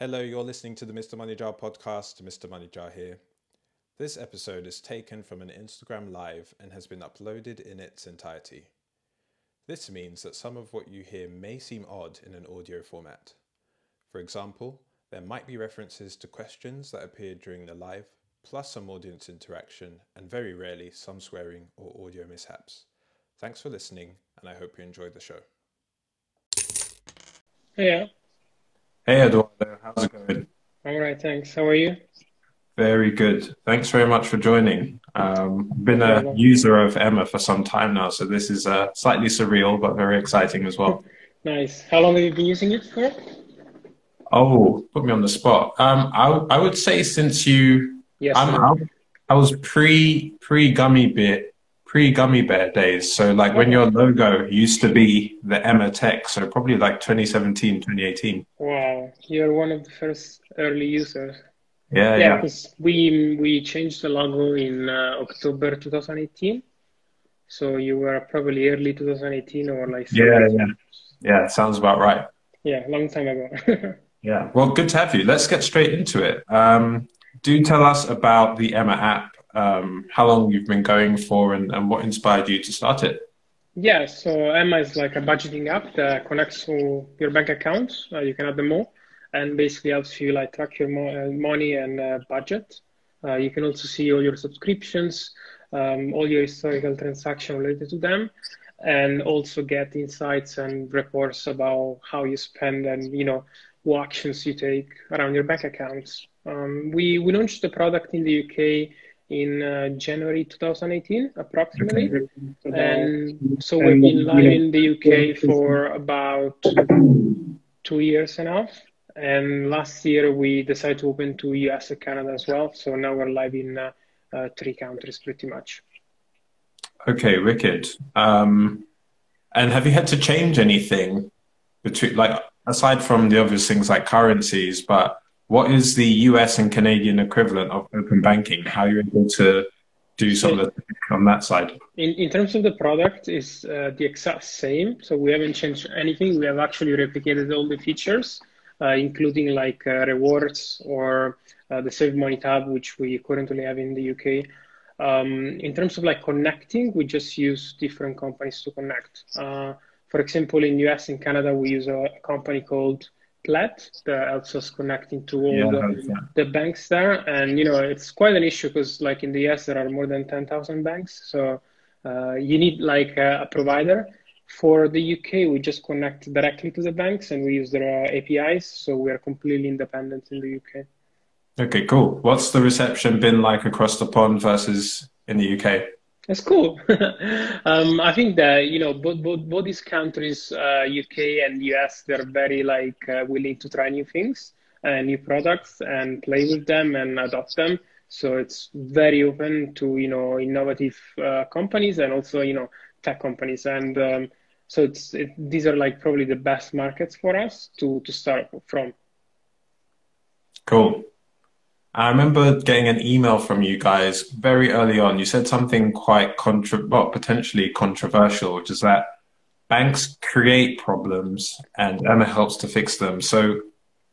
Hello, you're listening to the Mr. Money Jar podcast. Mr. Money Jar here. This episode is taken from an Instagram live and has been uploaded in its entirety. This means that some of what you hear may seem odd in an audio format. For example, there might be references to questions that appeared during the live, plus some audience interaction, and very rarely some swearing or audio mishaps. Thanks for listening, and I hope you enjoyed the show. Yeah. Hey, Eduardo, how's it going? All right, thanks. How are you? Very good. Thanks very much for joining. Um, been a user of Emma for some time now, so this is uh, slightly surreal but very exciting as well. nice. How long have you been using it for? Oh, put me on the spot. Um, I, I would say since you, yes, I, I was pre pre gummy bear pre gummy bear days. So like when your logo used to be the Emma Tech, so probably like 2017, 2018. Wow, you're one of the first early users. Yeah, yeah. Because we we changed the logo in uh, October 2018. So you were probably early 2018 or like. Yeah, yeah, yeah. Sounds about right. Yeah, long time ago. Yeah. Well, good to have you. Let's get straight into it. Um, do tell us about the Emma app, um, how long you've been going for, and, and what inspired you to start it. Yeah, so Emma is like a budgeting app that connects to your bank account. Uh, you can add them all, and basically helps you like track your mo- uh, money and uh, budget. Uh, you can also see all your subscriptions, um, all your historical transactions related to them, and also get insights and reports about how you spend and you know what actions you take around your bank accounts. Um, we, we launched the product in the UK in uh, January 2018, approximately. And so we've been live in the UK for about two years and a half. And last year we decided to open to US and Canada as well. So now we're live in uh, uh, three countries pretty much. Okay, wicked. Um, and have you had to change anything between, like, aside from the obvious things like currencies, but what is the US and Canadian equivalent of open banking? How are you able to do some of the on that side? In, in terms of the product, is uh, the exact same. So we haven't changed anything. We have actually replicated all the features, uh, including like uh, rewards or uh, the Save Money tab, which we currently have in the UK. Um, in terms of like connecting, we just use different companies to connect. Uh, for example, in US and Canada, we use a company called Plaid that helps us connecting to all yeah, the, the, banks there. And, you know, it's quite an issue because like in the US, there are more than 10,000 banks. So uh, you need like a, a, provider. For the UK, we just connect directly to the banks and we use their uh, APIs. So we are completely independent in the UK. Okay, cool. What's the reception been like across the pond versus in the UK? That's cool. um, I think that you know both both, both these countries, uh, UK and US, they're very like uh, willing to try new things, uh, new products, and play with them and adopt them. So it's very open to you know innovative uh, companies and also you know tech companies, and um, so it's it, these are like probably the best markets for us to to start from. Cool. I remember getting an email from you guys very early on. You said something quite contra- well, potentially controversial, which is that banks create problems and Emma helps to fix them. So,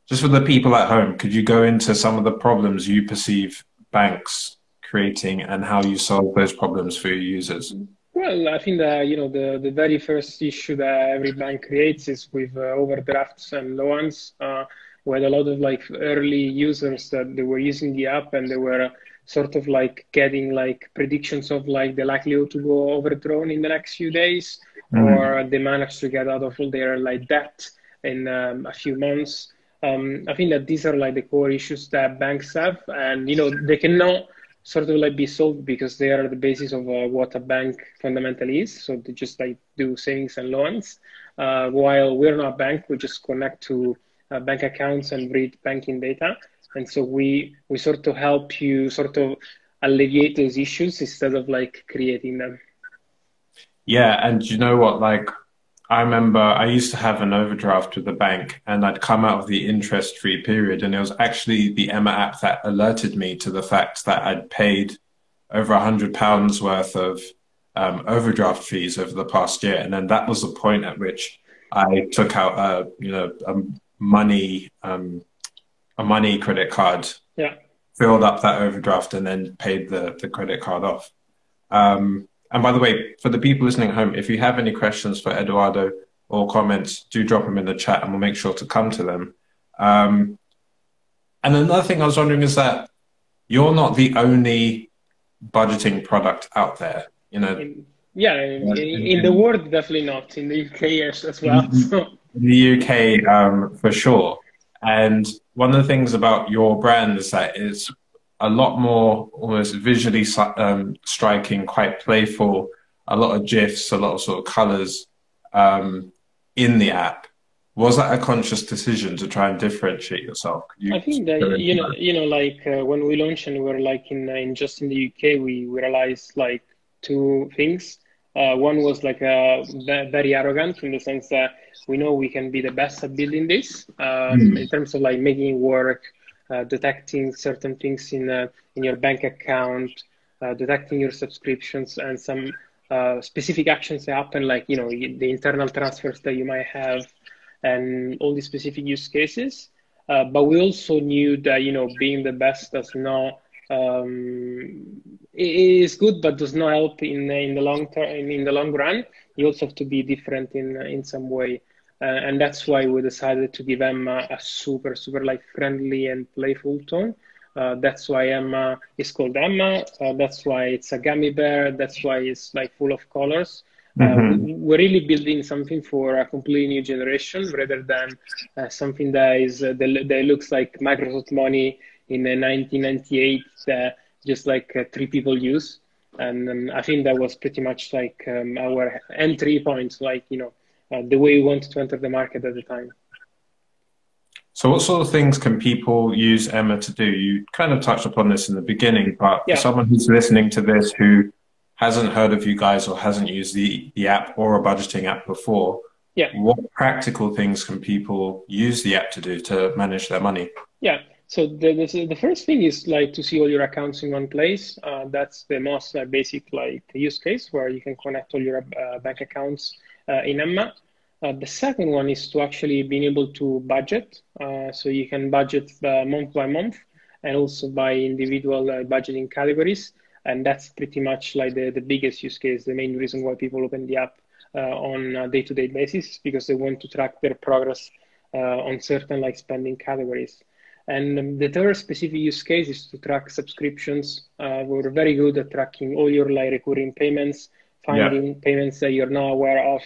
just for the people at home, could you go into some of the problems you perceive banks creating and how you solve those problems for your users? Well, I think that you know the the very first issue that every bank creates is with uh, overdrafts and loans. Uh, we had a lot of like early users that they were using the app and they were sort of like getting like predictions of like the likelihood to go overdrawn in the next few days mm. or they managed to get out of all their like debt in um, a few months. Um, i think that these are like the core issues that banks have and you know they cannot sort of like be solved because they are the basis of uh, what a bank fundamentally is. So they just like do savings and loans. Uh, while we're not a bank we just connect to uh, bank accounts and read banking data. And so we we sort of help you sort of alleviate those issues instead of like creating them. Yeah, and you know what? Like, I remember I used to have an overdraft with the bank, and I'd come out of the interest-free period, and it was actually the Emma app that alerted me to the fact that I'd paid over a hundred pounds worth of um, overdraft fees over the past year, and then that was the point at which I took out a you know a money um, a money credit card. Yeah. Filled up that overdraft and then paid the, the credit card off. Um, and by the way, for the people listening at home, if you have any questions for Eduardo or comments, do drop them in the chat and we'll make sure to come to them. Um, and another thing I was wondering is that you're not the only budgeting product out there. You know, in, yeah, in, in, the world definitely not. In the UK yes, as well. In the UK, um, for sure. And one of the things about your brand is that it's a lot more almost visually um, striking, quite playful, a lot of GIFs, a lot of sort of colors um, in the app. Was that a conscious decision to try and differentiate yourself? You I think that you know, that? you know, like uh, when we launched and we were like in, in just in the UK, we, we realized like two things. Uh, one was like uh, very arrogant in the sense that we know we can be the best at building this um, mm. in terms of like making it work, uh, detecting certain things in uh, in your bank account, uh, detecting your subscriptions, and some uh, specific actions that happen, like you know the internal transfers that you might have, and all these specific use cases. Uh, but we also knew that you know being the best does not um, is good, but does not help in in the long term. In the long run, you also have to be different in in some way. Uh, and that's why we decided to give Emma a super, super like friendly and playful tone. Uh, that's why Emma is called Emma. Uh, that's why it's a gummy bear. That's why it's like full of colors. Uh, mm-hmm. we're really building something for a completely new generation rather than uh, something that is uh, that, that, looks like Microsoft Money in 1998 that just like three people use. And um, I think that was pretty much like um, our entry point, like you know uh, the way we wanted to enter the market at the time. So, what sort of things can people use Emma to do? You kind of touched upon this in the beginning, but yeah. for someone who's listening to this who hasn't heard of you guys or hasn't used the, the app or a budgeting app before, yeah. what practical things can people use the app to do to manage their money? Yeah. So the, the, the first thing is like to see all your accounts in one place. Uh, that's the most uh, basic like use case where you can connect all your uh, bank accounts uh, in Emma. Uh, the second one is to actually being able to budget. Uh, so you can budget month by month and also by individual budgeting categories. And that's pretty much like the, the biggest use case, the main reason why people open the app on a day-to-day basis because they want to track their progress on certain like spending categories. And um, the third specific use case is to track subscriptions. Uh, we're very good at tracking all your like recurring payments, finding yeah. payments that you're not aware of,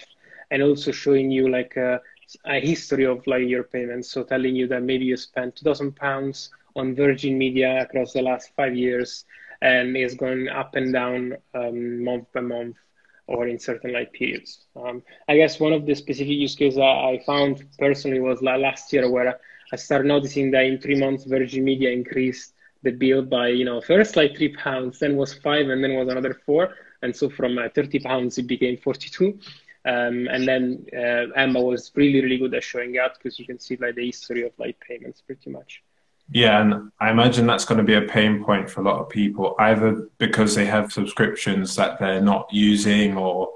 and also showing you like a, a, history of like your payments. So telling you that maybe you spent two thousand pounds on Virgin Media across the last five years, and it's going up and down um, month by month or in certain like periods. Um, I guess one of the specific use cases I found personally was last year where I started noticing that in three months Virgin Media increased the bill by you know first like three pounds, then was five, and then was another four. And so from uh, 30 pounds it became 42 um, and then uh, Emma was really really good at showing out because you can see like the history of like payments pretty much. Yeah and i imagine that's going to be a pain point for a lot of people either because they have subscriptions that they're not using or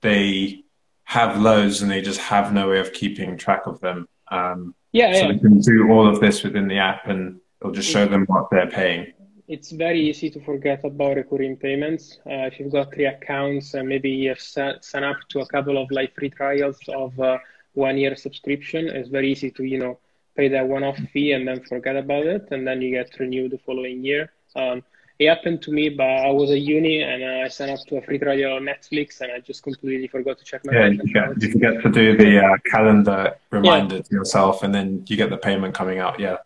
they have loads and they just have no way of keeping track of them. Um, yeah, yeah. so yeah. they can do all of this within the app and it'll just show them what they're paying it's very easy to forget about recurring payments. Uh, if you've got three accounts, and maybe you've signed up to a couple of like free trials of uh, one year subscription, it's very easy to, you know, pay that one off fee and then forget about it. And then you get renewed the following year. Um, it happened to me, but I was at uni and uh, I signed up to a free trial on Netflix and I just completely forgot to check my Yeah, you forget, you forget to do the uh, calendar reminder yeah. to yourself and then you get the payment coming out. Yeah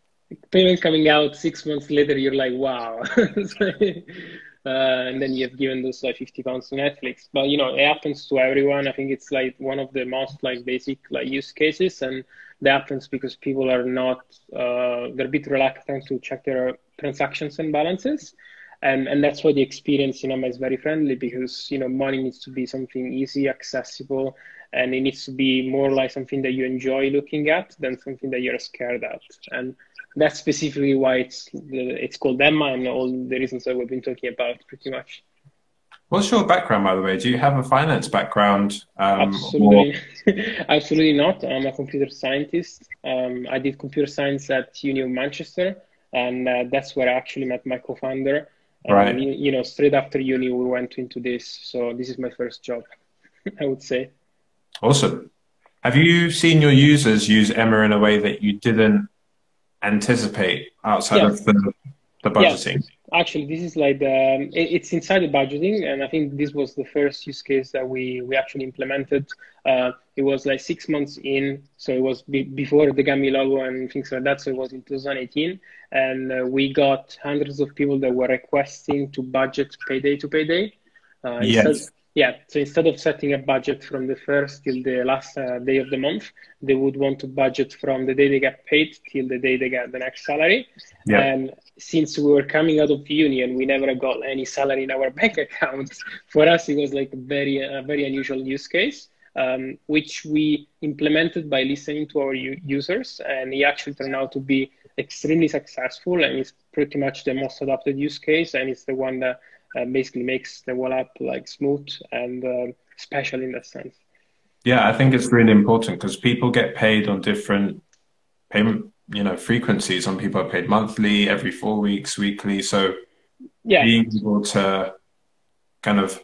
payment coming out six months later, you're like, wow. uh, and then you've given those like 50 pounds to Netflix. But you know, it happens to everyone. I think it's like one of the most like basic like use cases, and that happens because people are not uh, they're a bit reluctant to check their transactions and balances. And, and that's why the experience in Emma is very friendly because you know money needs to be something easy, accessible, and it needs to be more like something that you enjoy looking at than something that you're scared at. And that's specifically why it's it's called Emma and all the reasons that we've been talking about pretty much. What's your background, by the way? Do you have a finance background? Um, Absolutely, or... absolutely not. I'm a computer scientist. Um, I did computer science at Uni of Manchester, and uh, that's where I actually met my co-founder. Right. You, you know, straight after uni, we went into this. So this is my first job, I would say. Awesome. Have you seen your users use Emma in a way that you didn't anticipate outside of the, the budgeting? Actually, this is like the, um, it's inside the budgeting, and I think this was the first use case that we we actually implemented. Uh, it was like six months in, so it was be, before the Gummy logo and things like that. So it was in 2018, and uh, we got hundreds of people that were requesting to budget payday to payday. Uh, yes. Yeah, so instead of setting a budget from the first till the last uh, day of the month, they would want to budget from the day they get paid till the day they get the next salary. Yeah. And since we were coming out of the union, we never got any salary in our bank account. For us, it was like a very, a very unusual use case. Um, which we implemented by listening to our u- users, and it actually turned out to be extremely successful, and it's pretty much the most adopted use case, and it's the one that uh, basically makes the wall app like smooth and uh, special in that sense. Yeah, I think it's really important because people get paid on different payment, you know, frequencies. Some people are paid monthly, every four weeks, weekly. So yeah. being able to kind of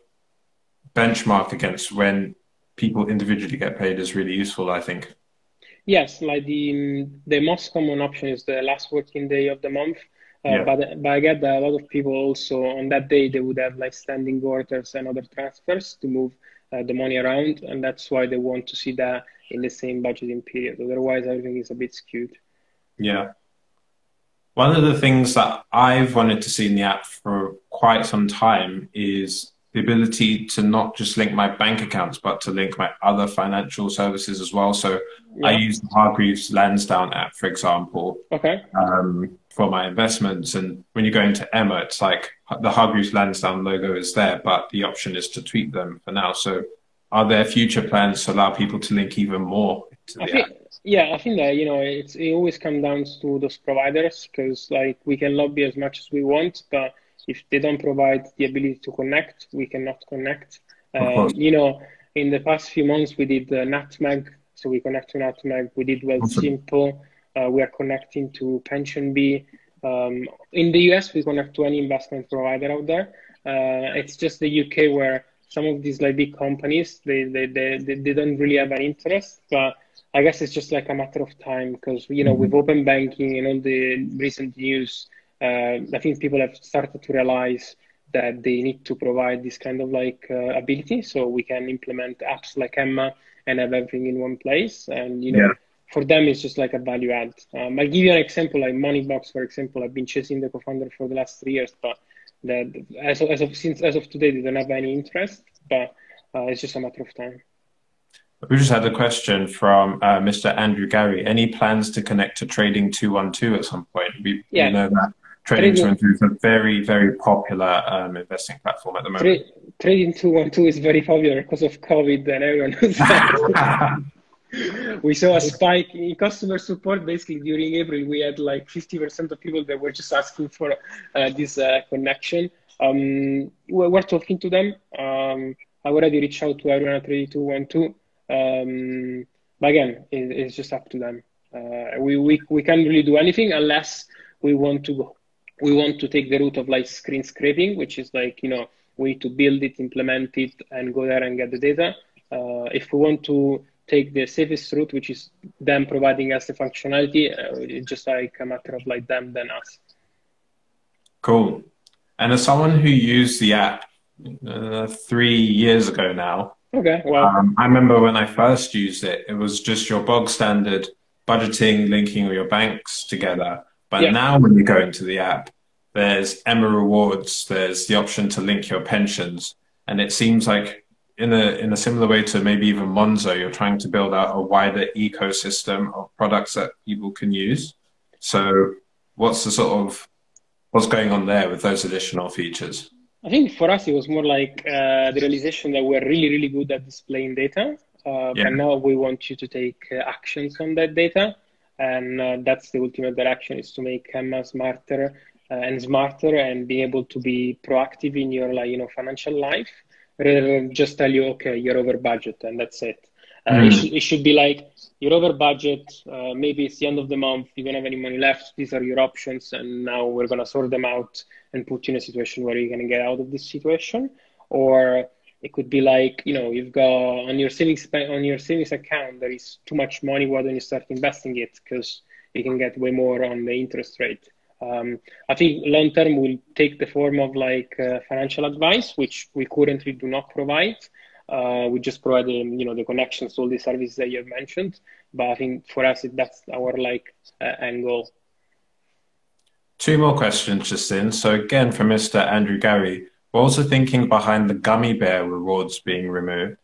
benchmark against when people individually get paid is really useful, I think. Yes, like the the most common option is the last working day of the month. Uh, yeah. But but I get that a lot of people also on that day they would have like standing orders and other transfers to move uh, the money around, and that's why they want to see that in the same budgeting period. Otherwise, everything is a bit skewed. Yeah. One of the things that I've wanted to see in the app for quite some time is the ability to not just link my bank accounts, but to link my other financial services as well. So yeah. I use the Hargreaves Lansdown app, for example, okay. um, for my investments. And when you go into Emma, it's like the Hargreaves Lansdown logo is there, but the option is to tweak them for now. So are there future plans to allow people to link even more to the think, app? Yeah, I think that you know it's it always comes down to those providers because like we can lobby as much as we want, but if they don't provide the ability to connect, we cannot connect. Um, you know, in the past few months, we did uh, Nutmeg, so we connect to Nutmeg. We did Well awesome. Simple. Uh, we are connecting to PensionBee. Um, in the US, we connect to any investment provider out there. Uh, it's just the UK where some of these like big companies they, they, they, they don't really have an interest, but I guess it's just like a matter of time because you know mm-hmm. with open banking and all the recent news, uh, I think people have started to realize that they need to provide this kind of like uh, ability so we can implement apps like Emma and have everything in one place. And, you know, yeah. for them, it's just like a value add. Um, I'll give you an example like Moneybox, for example. I've been chasing the co-founder for the last three years, but that as of, as of since as of today, they don't have any interest, but uh, it's just a matter of time. We just had a question from uh, Mr. Andrew Gary. Any plans to connect to Trading 212 at some point? We, yeah. we know that Trading 212 is a very, very popular um, investing platform at the moment. Trading 212 is very popular because of COVID and everyone we saw a spike in customer support. Basically, during April, we had like 50% of people that were just asking for uh, this uh, connection. Um, we're, we're, talking to them. Um, I already reached out to everyone at Trading 212. Um, but again, it, it's just up to them. Uh, we, we, we can't really do anything unless we want to go we want to take the route of like screen scraping, which is like, you know, we need to build it, implement it, and go there and get the data. Uh, if we want to take the safest route, which is them providing us the functionality, uh, it's just like a matter of like them than us. Cool. And as someone who used the app uh, three years ago now, okay, well, um, I remember when I first used it, it was just your bog standard budgeting, linking all your banks together. But yeah. now when you go into the app, there's Emma rewards, there's the option to link your pensions. And it seems like in a in a similar way to maybe even Monzo, you're trying to build out a wider ecosystem of products that people can use. So what's the sort of what's going on there with those additional features? I think for us it was more like uh, the realization that we're really really good at displaying data, uh, yeah. and now we want you to take uh, actions on that data and uh, that's the ultimate direction is to make Emma smarter uh, and smarter and being able to be proactive in your like you know financial life rather than just tell you okay you're over budget and that's it uh, mm. it, sh- it, should be like you're over budget uh, maybe it's the end of the month you don't have any money left these are your options and now we're going to sort them out and put you in a situation where you're going to get out of this situation or it could be like you know you've got on your savings on your savings account there is too much money why don't you start investing it because you can get way more on the interest rate um, I think long term will take the form of like uh, financial advice, which we currently do not provide. Uh, we just provide the, you know the connections to all the services that you have mentioned. But I think for us, that's our like uh, angle. Two more questions just in. So again, from Mr. Andrew Gary, we're also thinking behind the gummy bear rewards being removed.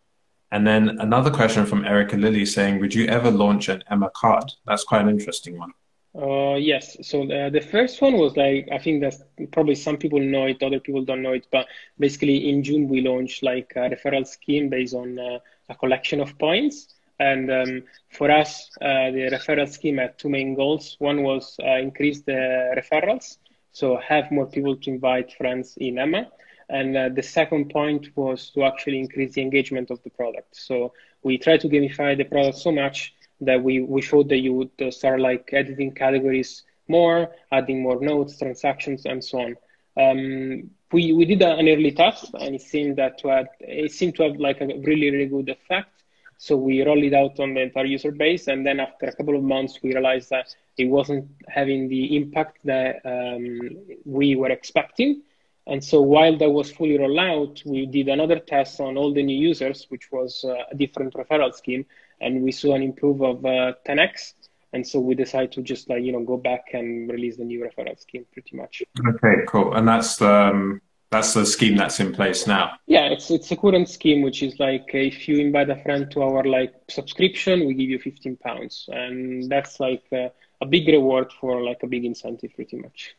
And then another question from Erica Lilly saying, would you ever launch an Emma card? That's quite an interesting one. Uh, yes. So the, the first one was like I think that probably some people know it, other people don't know it. But basically, in June we launched like a referral scheme based on uh, a collection of points. And um, for us, uh, the referral scheme had two main goals. One was uh, increase the referrals, so have more people to invite friends in Emma. And uh, the second point was to actually increase the engagement of the product. So we try to gamify the product so much that we, we showed that you would uh, start like editing categories more, adding more notes, transactions, and so on. Um, we, we did an early test and it seemed that to it seemed to have like a really, really good effect. So we rolled it out on the entire user base. And then after a couple of months, we realized that it wasn't having the impact that um, we were expecting. And so while that was fully rolled out, we did another test on all the new users, which was uh, a different referral scheme and we saw an improve of uh, 10x and so we decided to just like you know go back and release the new referral scheme pretty much. Okay cool. And that's the um, that's the scheme that's in place now? Yeah it's it's a current scheme which is like if you invite a friend to our like subscription we give you 15 pounds. And that's like a, a big reward for like a big incentive pretty much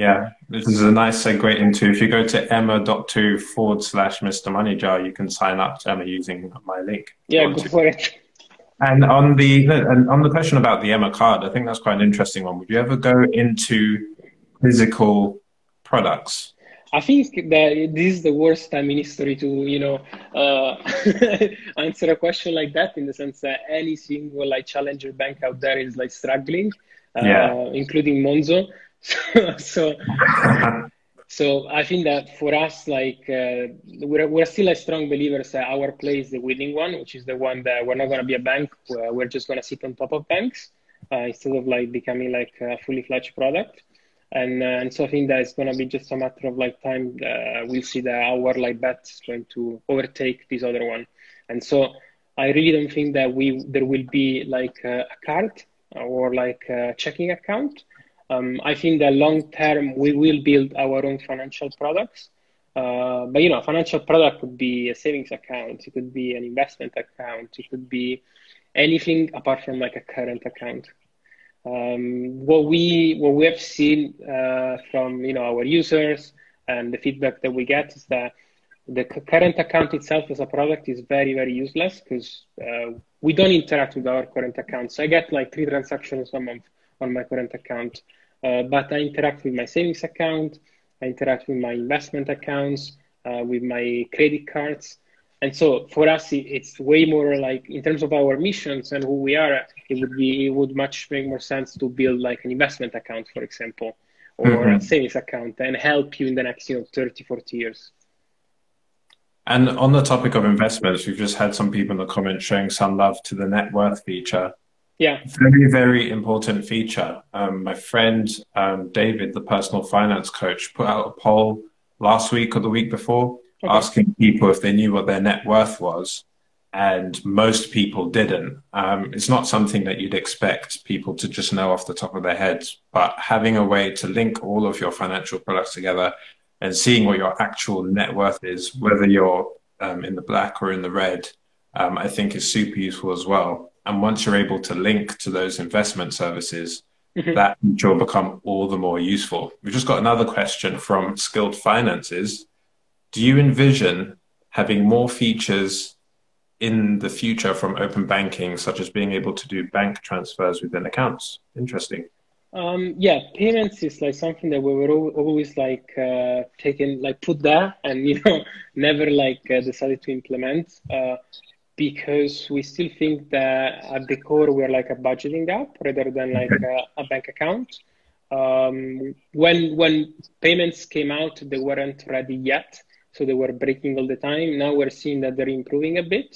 yeah, this is a nice segue into if you go to emma.to forward slash Mr. Money Jar, you can sign up to Emma using my link. Yeah, go for it. And on the and on the question about the Emma card, I think that's quite an interesting one. Would you ever go into physical products? I think that this is the worst time in history to, you know, uh, answer a question like that in the sense that any single like challenger bank out there is like struggling, uh, yeah. including Monzo. so, so I think that for us, like uh, we're, we're still a strong believers that our play is the winning one, which is the one that we're not going to be a bank. We're just going to sit on top of banks uh, instead of like becoming like a fully fledged product. And, uh, and so I think that it's going to be just a matter of like time. Uh, we'll see that our like bet is going to overtake this other one. And so I really don't think that we there will be like a card or like a checking account um, I think that long term we will build our own financial products. Uh, but you know, a financial product could be a savings account, it could be an investment account, it could be anything apart from like a current account. Um, what we what we have seen uh, from you know our users and the feedback that we get is that the current account itself as a product is very very useless because uh, we don't interact with our current account. So I get like three transactions a month on my current account. Uh, but I interact with my savings account, I interact with my investment accounts, uh, with my credit cards. And so for us, it's way more like in terms of our missions and who we are, it would be, it would much make more sense to build like an investment account, for example, or mm-hmm. a savings account and help you in the next, you know, 30, 40 years. And on the topic of investments, we've just had some people in the comments showing some love to the net worth feature. Yeah. Very, very important feature. Um, my friend um, David, the personal finance coach, put out a poll last week or the week before okay. asking people if they knew what their net worth was. And most people didn't. Um, it's not something that you'd expect people to just know off the top of their heads, but having a way to link all of your financial products together and seeing what your actual net worth is, whether you're um, in the black or in the red, um, I think is super useful as well. And once you're able to link to those investment services, mm-hmm. that will become all the more useful. We've just got another question from Skilled Finances. Do you envision having more features in the future from open banking, such as being able to do bank transfers within accounts? Interesting. Um, yeah, payments is like something that we were always like uh, taken, like put there, and you know, never like uh, decided to implement uh, because we still think that at the core we're like a budgeting app rather than like a, a bank account. Um, when when payments came out, they weren't ready yet, so they were breaking all the time. Now we're seeing that they're improving a bit.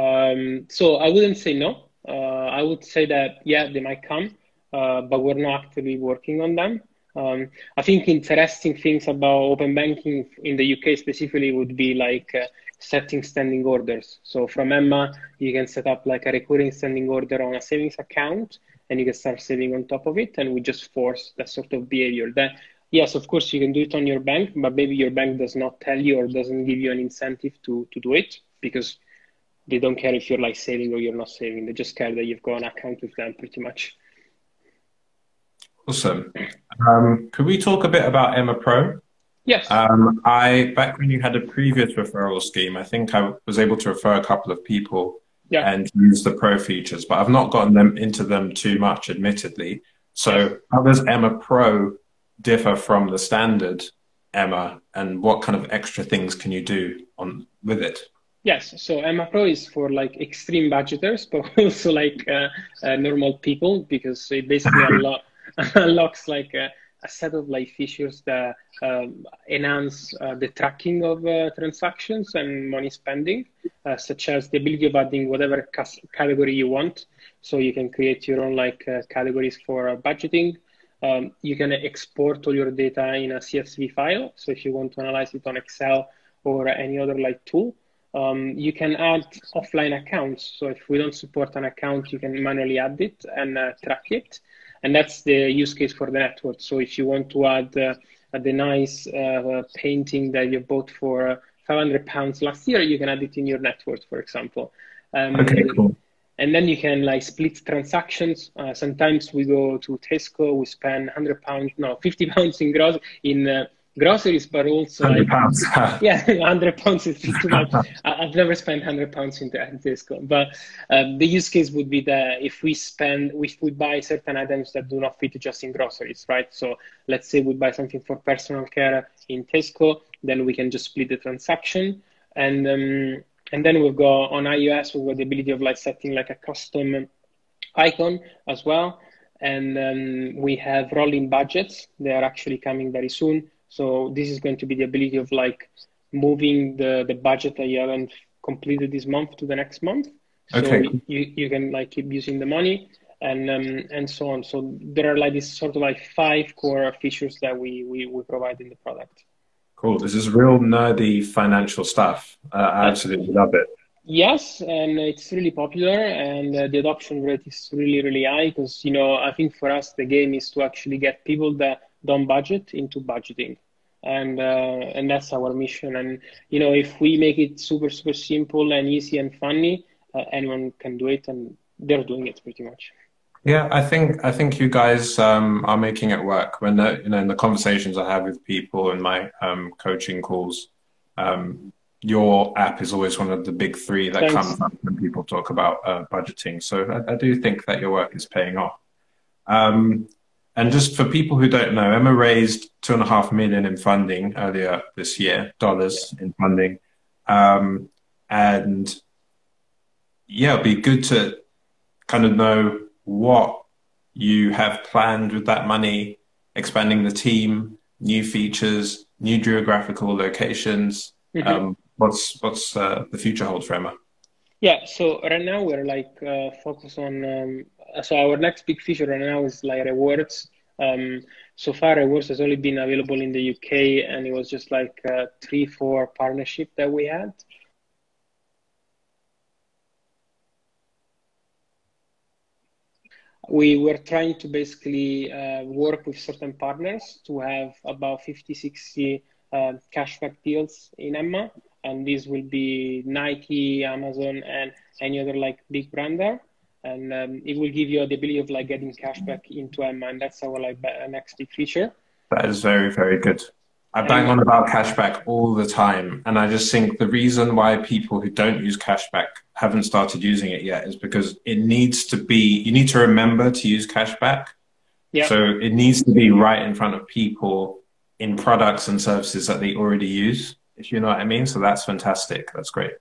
Um, so I wouldn't say no. Uh, I would say that yeah, they might come uh, but we're not actively working on them. Um, I think interesting things about open banking in the UK specifically would be like uh, setting standing orders. So from Emma, you can set up like a recurring standing order on a savings account and you can start saving on top of it. And we just force that sort of behavior. That yes, of course you can do it on your bank, but maybe your bank does not tell you or doesn't give you an incentive to, to do it because they don't care if you're like saving or you're not saving. They just care that you've got an account with them pretty much. Awesome. Um, could we talk a bit about Emma Pro? Yes. Um, I back when you had a previous referral scheme, I think I was able to refer a couple of people yeah. and use the Pro features, but I've not gotten them into them too much, admittedly. So, how does Emma Pro differ from the standard Emma, and what kind of extra things can you do on with it? Yes, so Emma Pro is for like extreme budgeters, but also like uh, uh, normal people because it basically unlocks unlocks like a, a, set of like features that um, enhance uh, the tracking of uh, transactions and money spending, uh, such as the ability of adding whatever category you want. So you can create your own like uh, categories for uh, budgeting. Um, you can export all your data in a CSV file. So if you want to analyze it on Excel or any other like tool, um, you can add offline accounts. So if we don't support an account, you can manually add it and uh, track it and that's the use case for the net worth. So if you want to add uh, the nice uh, painting that you bought for uh, 500 pounds last year, you can add it in your net worth, for example. Um, okay, cool. And then you can like split transactions. Uh, sometimes we go to Tesco, we spend 100 pounds, no, 50 pounds in gross in uh, groceries, but also 100 like, pounds. yeah, 100 pounds is too much. I've never spent 100 pounds in Tesco, but um, the use case would be that if we spend, if we buy certain items that do not fit just in groceries, right? So let's say we buy something for personal care in Tesco, then we can just split the transaction, and um, and then we've got on iOS we've got the ability of like setting like a custom icon as well. And um, we have rolling budgets. They are actually coming very soon. So this is going to be the ability of like moving the, the budget that you haven't completed this month to the next month. So okay. you, you can like keep using the money and um, and so on. So there are like this sort of like five core features that we, we, we provide in the product. Cool. This is real nerdy financial stuff. Uh, I absolutely love it. Yes, and it's really popular, and uh, the adoption rate is really, really high. Because you know, I think for us, the game is to actually get people that don't budget into budgeting. And uh, and that's our mission. And you know if we make it super super simple and easy and funny uh, anyone can do it and they're doing it pretty much. Yeah i think i think you guys um, are making it work. When the, you know in the conversations i have with people in my um, coaching calls um, your app is always one of the big three that Thanks. comes up when people talk about uh, budgeting. So I, I, do think that your work is paying off. Um, and just for people who don't know, Emma raised two and a half million in funding earlier this year, dollars in funding. Um, and yeah, it'd be good to kind of know what you have planned with that money, expanding the team, new features, new geographical locations. Mm-hmm. Um, what's what's uh, the future hold for Emma? Yeah, so right now we're like uh, focused on um, so our next big feature right now is like rewards. Um, so far, rewards has only been available in the UK, and it was just like uh, three, four partnership that we had. We were trying to basically uh, work with certain partners to have about 50, 60 uh, cashback deals in Emma, and these will be Nike, Amazon, and any other like big brand there and um, it will give you the ability of like getting cash back into Emma, and that's our like next big feature. That is very very good. I bang on about cashback all the time, and I just think the reason why people who don't use cashback haven't started using it yet is because it needs to be. You need to remember to use cashback. Yeah. So it needs to be right in front of people in products and services that they already use, if you know what I mean. So that's fantastic. That's great.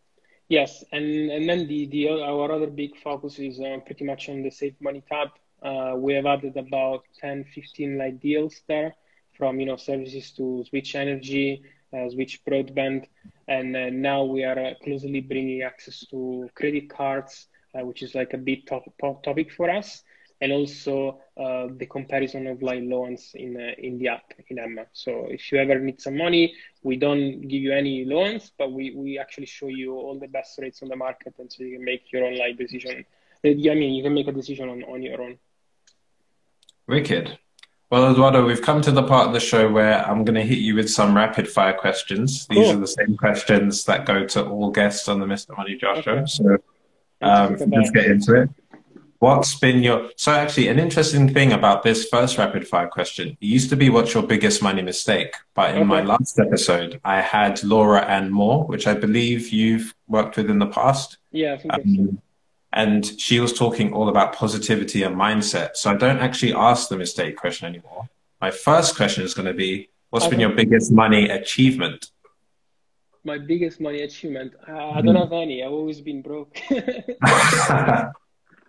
Yes, and and then the the our other big focus is uh, pretty much on the Save Money tab. Uh, we have added about 10, 15 like deals there, from you know services to Switch Energy, uh, Switch Broadband, and uh, now we are uh, closely bringing access to credit cards, uh, which is like a big top, topic for us and also uh, the comparison of like loans in uh, in the app in Emma. So if you ever need some money, we don't give you any loans, but we, we actually show you all the best rates on the market, and so you can make your own like decision. Uh, I mean, you can make a decision on, on your own. Wicked. Well, Eduardo, we've come to the part of the show where I'm going to hit you with some rapid fire questions. These cool. are the same questions that go to all guests on the Mr. Money Jar okay. show. So um, let's get into it. What's been your so actually an interesting thing about this first rapid fire question? It used to be what's your biggest money mistake, but in okay. my last episode, I had Laura Ann Moore, which I believe you've worked with in the past. Yeah, um, and she was talking all about positivity and mindset. So I don't actually ask the mistake question anymore. My first question is going to be, what's okay. been your biggest money achievement? My biggest money achievement? Uh, I don't hmm. have any. I've always been broke.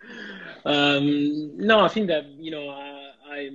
Um, no, I think that you know uh, I,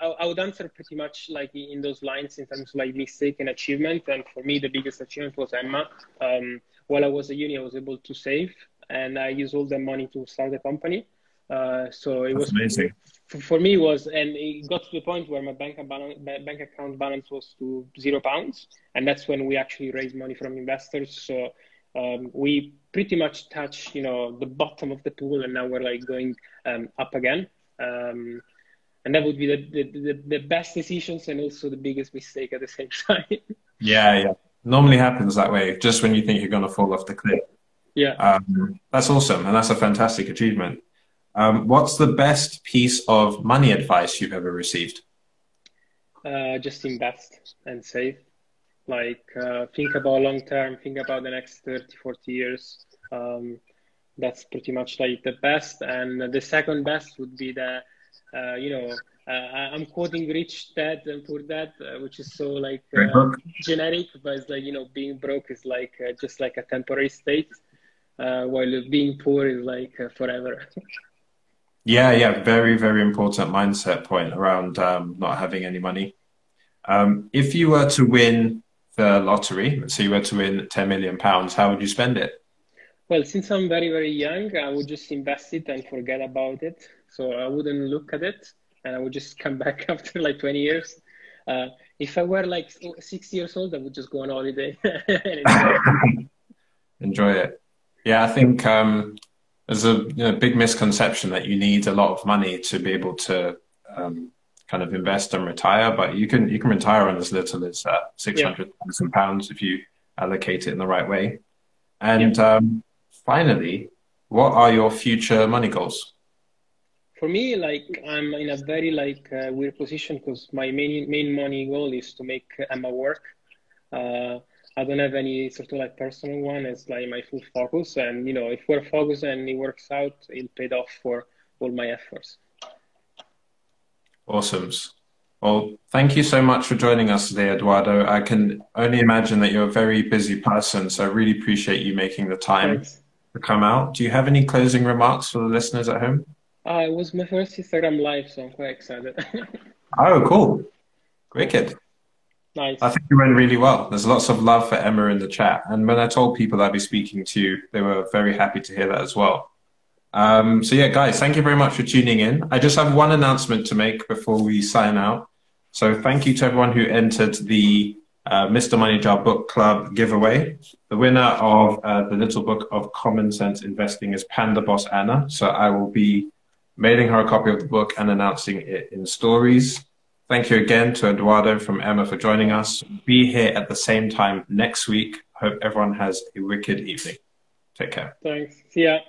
I, I would answer pretty much like in those lines in terms of like mistake and achievement. And for me, the biggest achievement was Emma. Um, while I was at uni, I was able to save, and I used all the money to start the company. Uh, so it That's was amazing. For, for me, was and it got to the point where my bank balance, bank account balance was to zero pounds, and that's when we actually raised money from investors. So um, we pretty much touch you know the bottom of the pool and now we're like going um, up again. Um, and that would be the, the, the, best decisions and also the biggest mistake at the same time. Yeah yeah. Normally happens that way just when you think you're going to fall off the cliff. Yeah. Um, that's awesome and that's a fantastic achievement. Um, what's the best piece of money advice you've ever received? Uh, just invest and save like uh, think about long term think about the next 30 40 years. Um, that's pretty much like the best. And the second best would be the uh, you know uh, i'm quoting rich dad and poor dad uh, which is so like uh, generic but it's like you know being broke is like uh, just like a temporary state while being poor is like forever. Yeah yeah very very important mindset point around um, not having any money. Um, if you were to win the lottery, let's say you were to win 10 million pounds, how would you spend it? Well, since I'm very, very young, I would just invest it and forget about it. So I wouldn't look at it and I would just come back after like 20 years. Uh, if I were like six years old, I would just go on holiday enjoy, it. enjoy it. Yeah, I think um, there's a you know, big misconception that you need a lot of money to be able to um, kind of invest and retire, but you can you can retire on as little as uh, six hundred thousand yeah. pounds if you allocate it in the right way. And yeah. um, finally, what are your future money goals? For me, like I'm in a very like uh, weird position because my main main money goal is to make Emma work. Uh, I don't have any sort of like personal one. It's like my full focus, and you know, if we're focused and it works out, it'll pay off for all my efforts. Awesome. Well, thank you so much for joining us today, Eduardo. I can only imagine that you're a very busy person, so I really appreciate you making the time Thanks. to come out. Do you have any closing remarks for the listeners at home? Uh, it was my first Instagram live, so I'm quite excited. oh, cool. Wicked. Nice. I think you went really well. There's lots of love for Emma in the chat. And when I told people I'd be speaking to you, they were very happy to hear that as well. Um, so yeah, guys, thank you very much for tuning in. I just have one announcement to make before we sign out. So thank you to everyone who entered the uh, Mr. Money Jar Book Club giveaway. The winner of uh, the little book of common sense investing is Panda Boss Anna. So I will be mailing her a copy of the book and announcing it in stories. Thank you again to Eduardo from Emma for joining us. Be here at the same time next week. Hope everyone has a wicked evening. Take care. Thanks. See ya.